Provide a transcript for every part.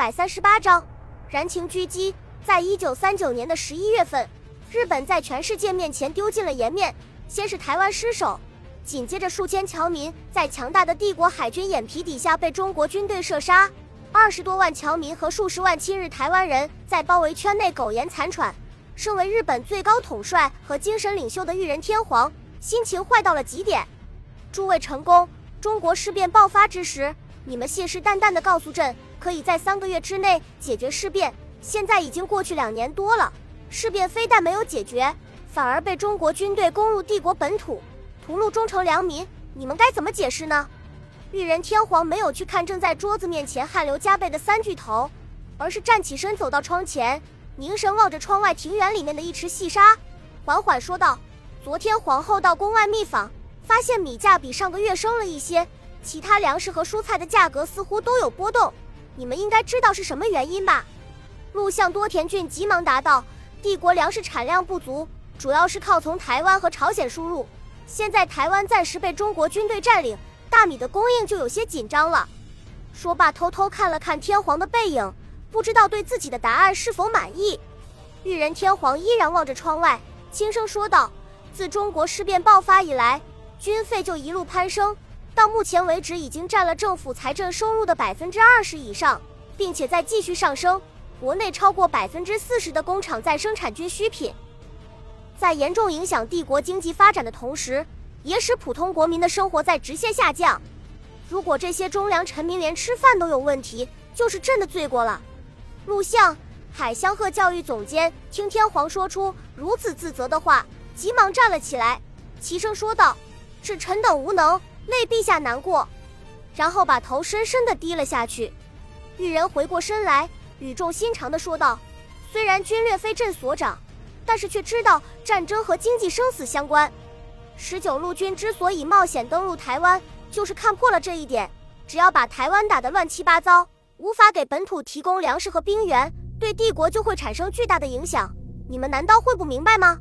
百三十八章，燃情狙击。在一九三九年的十一月份，日本在全世界面前丢尽了颜面。先是台湾失守，紧接着数千侨民在强大的帝国海军眼皮底下被中国军队射杀，二十多万侨民和数十万亲日台湾人在包围圈内苟延残喘。身为日本最高统帅和精神领袖的裕仁天皇，心情坏到了极点。诸位成功，中国事变爆发之时，你们信誓旦旦地告诉朕。可以在三个月之内解决事变，现在已经过去两年多了，事变非但没有解决，反而被中国军队攻入帝国本土，屠戮忠诚良民，你们该怎么解释呢？裕仁天皇没有去看正在桌子面前汗流浃背的三巨头，而是站起身走到窗前，凝神望着窗外庭园里面的一池细沙，缓缓说道：“昨天皇后到宫外密访，发现米价比上个月升了一些，其他粮食和蔬菜的价格似乎都有波动。”你们应该知道是什么原因吧？陆相多田骏急忙答道：“帝国粮食产量不足，主要是靠从台湾和朝鲜输入。现在台湾暂时被中国军队占领，大米的供应就有些紧张了。”说罢，偷偷看了看天皇的背影，不知道对自己的答案是否满意。裕仁天皇依然望着窗外，轻声说道：“自中国事变爆发以来，军费就一路攀升。”到目前为止，已经占了政府财政收入的百分之二十以上，并且在继续上升。国内超过百分之四十的工厂在生产军需品，在严重影响帝国经济发展的同时，也使普通国民的生活在直线下降。如果这些忠良臣民连吃饭都有问题，就是朕的罪过了。陆相、海相和教育总监听天皇说出如此自责的话，急忙站了起来，齐声说道：“是臣等无能。”为陛下难过，然后把头深深的低了下去。玉人回过身来，语重心长的说道：“虽然军略非朕所掌，但是却知道战争和经济生死相关。十九路军之所以冒险登陆台湾，就是看破了这一点。只要把台湾打得乱七八糟，无法给本土提供粮食和兵源，对帝国就会产生巨大的影响。你们难道会不明白吗？”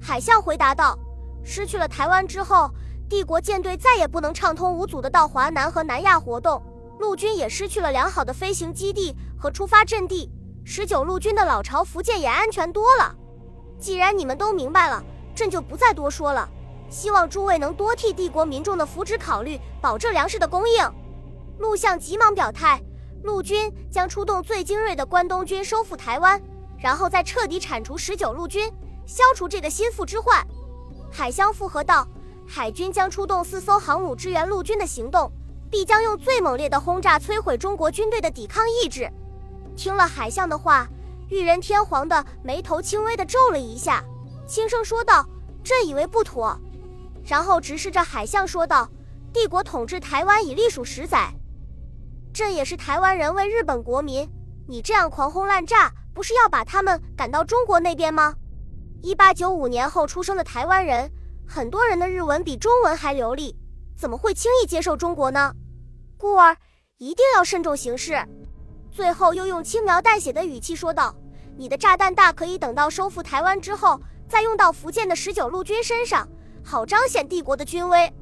海象回答道：“失去了台湾之后。”帝国舰队再也不能畅通无阻地到华南和南亚活动，陆军也失去了良好的飞行基地和出发阵地。十九路军的老巢福建也安全多了。既然你们都明白了，朕就不再多说了。希望诸位能多替帝国民众的福祉考虑，保证粮食的供应。陆相急忙表态，陆军将出动最精锐的关东军收复台湾，然后再彻底铲除十九路军，消除这个心腹之患。海相附和道。海军将出动四艘航母支援陆军的行动，必将用最猛烈的轰炸摧毁中国军队的抵抗意志。听了海相的话，裕仁天皇的眉头轻微的皱了一下，轻声说道：“朕以为不妥。”然后直视着海相说道：“帝国统治台湾已历数十载，朕也是台湾人，为日本国民。你这样狂轰滥炸，不是要把他们赶到中国那边吗？”一八九五年后出生的台湾人。很多人的日文比中文还流利，怎么会轻易接受中国呢？故而一定要慎重行事。最后又用轻描淡写的语气说道：“你的炸弹大可以等到收复台湾之后，再用到福建的十九路军身上，好彰显帝国的军威。”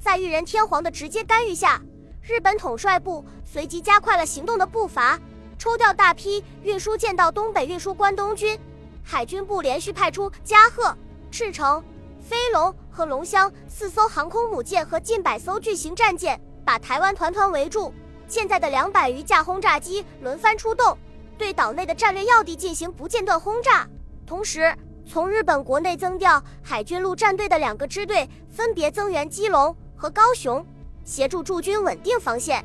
在裕仁天皇的直接干预下，日本统帅部随即加快了行动的步伐，抽调大批运输舰到东北运输关东军。海军部连续派出加贺、赤城。飞龙和龙香四艘航空母舰和近百艘巨型战舰把台湾团团围住，现在的两百余架轰炸机轮番出动，对岛内的战略要地进行不间断轰炸。同时，从日本国内增调海军陆战队的两个支队，分别增援基隆和高雄，协助驻军稳定防线。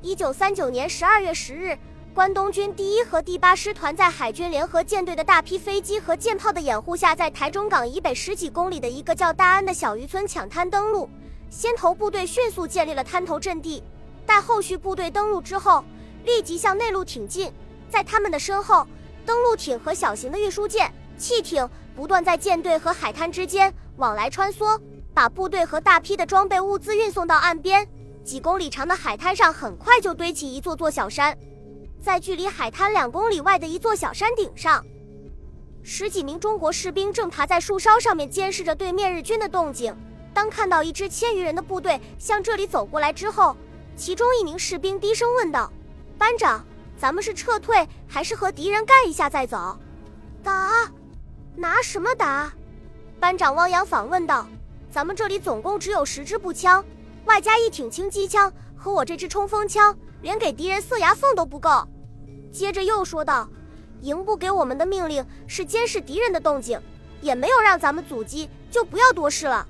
一九三九年十二月十日。关东军第一和第八师团在海军联合舰队的大批飞机和舰炮的掩护下，在台中港以北十几公里的一个叫大安的小渔村抢滩登陆。先头部队迅速建立了滩头阵地，待后续部队登陆之后，立即向内陆挺进。在他们的身后，登陆艇和小型的运输舰、汽艇不断在舰队和海滩之间往来穿梭，把部队和大批的装备物资运送到岸边。几公里长的海滩上很快就堆起一座座小山。在距离海滩两公里外的一座小山顶上，十几名中国士兵正爬在树梢上面监视着对面日军的动静。当看到一支千余人的部队向这里走过来之后，其中一名士兵低声问道：“班长，咱们是撤退还是和敌人干一下再走？打？拿什么打？班长汪洋反问道。咱们这里总共只有十支步枪，外加一挺轻机枪和我这支冲锋枪，连给敌人塞牙缝都不够。接着又说道：“营部给我们的命令是监视敌人的动静，也没有让咱们阻击，就不要多事了。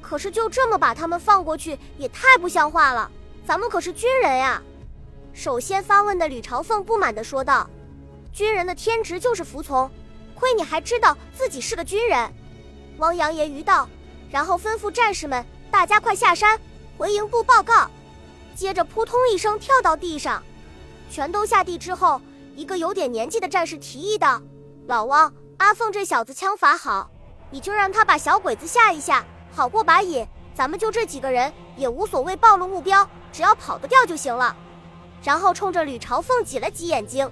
可是就这么把他们放过去，也太不像话了。咱们可是军人呀！”首先发问的吕朝凤不满地说道：“军人的天职就是服从，亏你还知道自己是个军人。”汪洋揶揄道。然后吩咐战士们：“大家快下山，回营部报告。”接着扑通一声跳到地上，全都下地之后，一个有点年纪的战士提议道：“老汪，阿凤这小子枪法好，你就让他把小鬼子吓一吓，好过把瘾。咱们就这几个人，也无所谓暴露目标，只要跑得掉就行了。”然后冲着吕朝凤挤了挤眼睛：“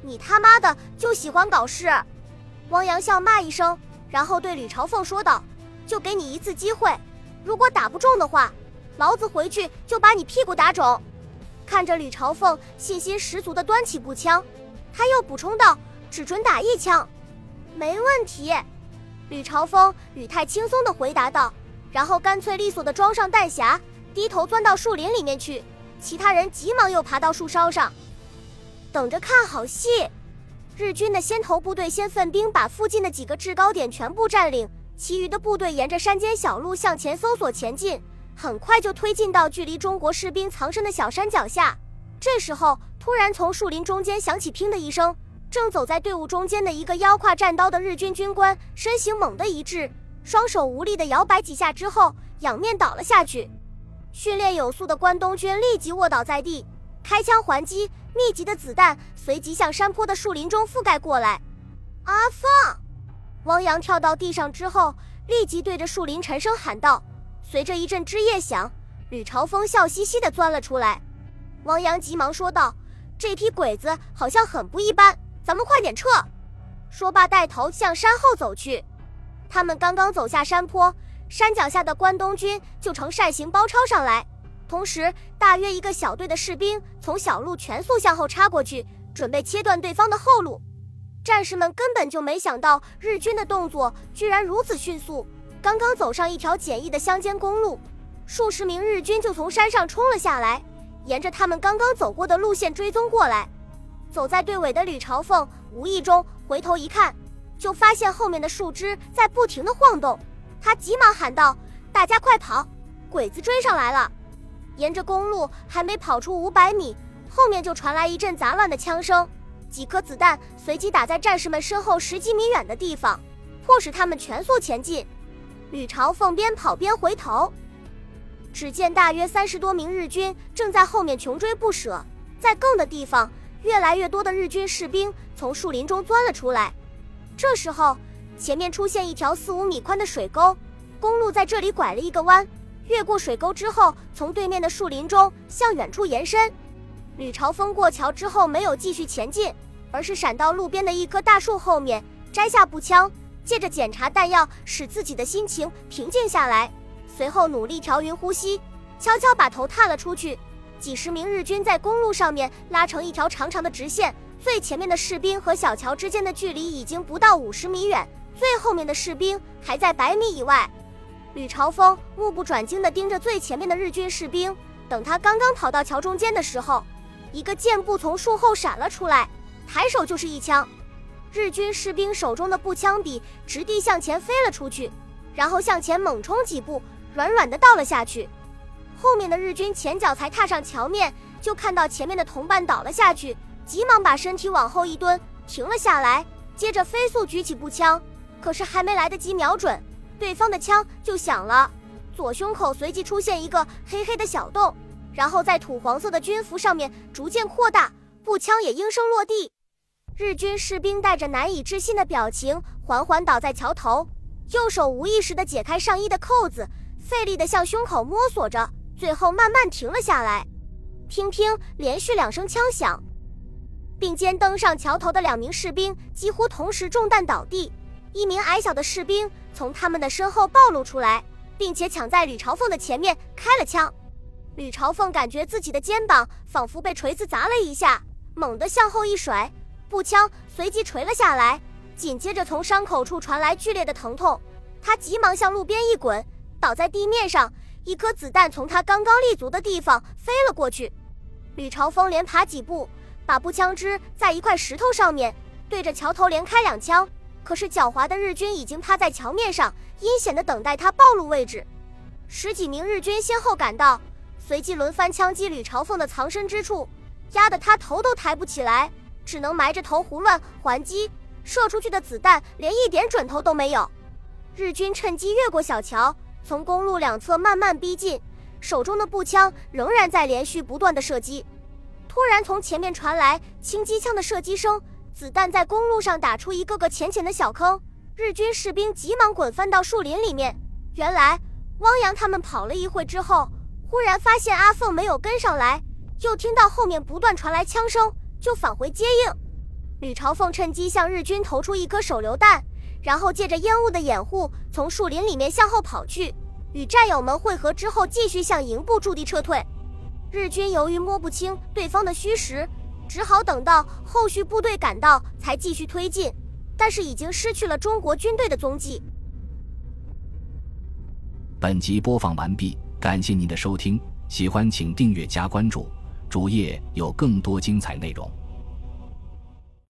你他妈的就喜欢搞事！”汪洋笑骂一声，然后对吕朝凤说道。就给你一次机会，如果打不中的话，老子回去就把你屁股打肿。看着吕朝凤信心十足地端起步枪，他又补充道：“只准打一枪，没问题。”吕朝凤语态轻松地回答道，然后干脆利索地装上弹匣，低头钻到树林里面去。其他人急忙又爬到树梢上，等着看好戏。日军的先头部队先奋兵把附近的几个制高点全部占领。其余的部队沿着山间小路向前搜索前进，很快就推进到距离中国士兵藏身的小山脚下。这时候，突然从树林中间响起“砰”的一声，正走在队伍中间的一个腰挎战刀的日军军官身形猛地一滞，双手无力地摇摆几下之后，仰面倒了下去。训练有素的关东军立即卧倒在地，开枪还击，密集的子弹随即向山坡的树林中覆盖过来。阿凤。汪洋跳到地上之后，立即对着树林沉声喊道：“随着一阵枝叶响，吕朝风笑嘻嘻地钻了出来。”汪洋急忙说道：“这批鬼子好像很不一般，咱们快点撤！”说罢，带头向山后走去。他们刚刚走下山坡，山脚下的关东军就呈扇形包抄上来，同时大约一个小队的士兵从小路全速向后插过去，准备切断对方的后路。战士们根本就没想到日军的动作居然如此迅速，刚刚走上一条简易的乡间公路，数十名日军就从山上冲了下来，沿着他们刚刚走过的路线追踪过来。走在队尾的吕朝凤无意中回头一看，就发现后面的树枝在不停的晃动，他急忙喊道：“大家快跑，鬼子追上来了！”沿着公路还没跑出五百米，后面就传来一阵杂乱的枪声。几颗子弹随即打在战士们身后十几米远的地方，迫使他们全速前进。吕朝凤边跑边回头，只见大约三十多名日军正在后面穷追不舍。在更的地方，越来越多的日军士兵从树林中钻了出来。这时候，前面出现一条四五米宽的水沟，公路在这里拐了一个弯，越过水沟之后，从对面的树林中向远处延伸。吕朝风过桥之后没有继续前进，而是闪到路边的一棵大树后面，摘下步枪，借着检查弹药使自己的心情平静下来。随后努力调匀呼吸，悄悄把头探了出去。几十名日军在公路上面拉成一条长长的直线，最前面的士兵和小桥之间的距离已经不到五十米远，最后面的士兵还在百米以外。吕朝峰目不转睛地盯着最前面的日军士兵，等他刚刚跑到桥中间的时候。一个箭步从树后闪了出来，抬手就是一枪，日军士兵手中的步枪笔直地向前飞了出去，然后向前猛冲几步，软软的倒了下去。后面的日军前脚才踏上桥面，就看到前面的同伴倒了下去，急忙把身体往后一蹲，停了下来，接着飞速举起步枪，可是还没来得及瞄准，对方的枪就响了，左胸口随即出现一个黑黑的小洞。然后在土黄色的军服上面逐渐扩大，步枪也应声落地。日军士兵带着难以置信的表情，缓缓倒在桥头，右手无意识地解开上衣的扣子，费力地向胸口摸索着，最后慢慢停了下来。听听，连续两声枪响，并肩登上桥头的两名士兵几乎同时中弹倒地，一名矮小的士兵从他们的身后暴露出来，并且抢在吕朝凤的前面开了枪。吕朝凤感觉自己的肩膀仿佛被锤子砸了一下，猛地向后一甩，步枪随即垂了下来。紧接着，从伤口处传来剧烈的疼痛，他急忙向路边一滚，倒在地面上。一颗子弹从他刚刚立足的地方飞了过去。吕朝峰连爬几步，把步枪支在一块石头上面，对着桥头连开两枪。可是狡猾的日军已经趴在桥面上，阴险地等待他暴露位置。十几名日军先后赶到，随即轮番枪击吕朝凤的藏身之处，压得他头都抬不起来，只能埋着头胡乱还击。射出去的子弹连一点准头都没有。日军趁机越过小桥，从公路两侧慢慢逼近，手中的步枪仍然在连续不断的射击。突然，从前面传来轻机枪的射击声。子弹在公路上打出一个个浅浅的小坑，日军士兵急忙滚翻到树林里面。原来汪洋他们跑了一会之后，忽然发现阿凤没有跟上来，又听到后面不断传来枪声，就返回接应。吕朝凤趁机向日军投出一颗手榴弹，然后借着烟雾的掩护，从树林里面向后跑去，与战友们会合之后，继续向营部驻地撤退。日军由于摸不清对方的虚实。只好等到后续部队赶到，才继续推进，但是已经失去了中国军队的踪迹。本集播放完毕，感谢您的收听，喜欢请订阅加关注，主页有更多精彩内容。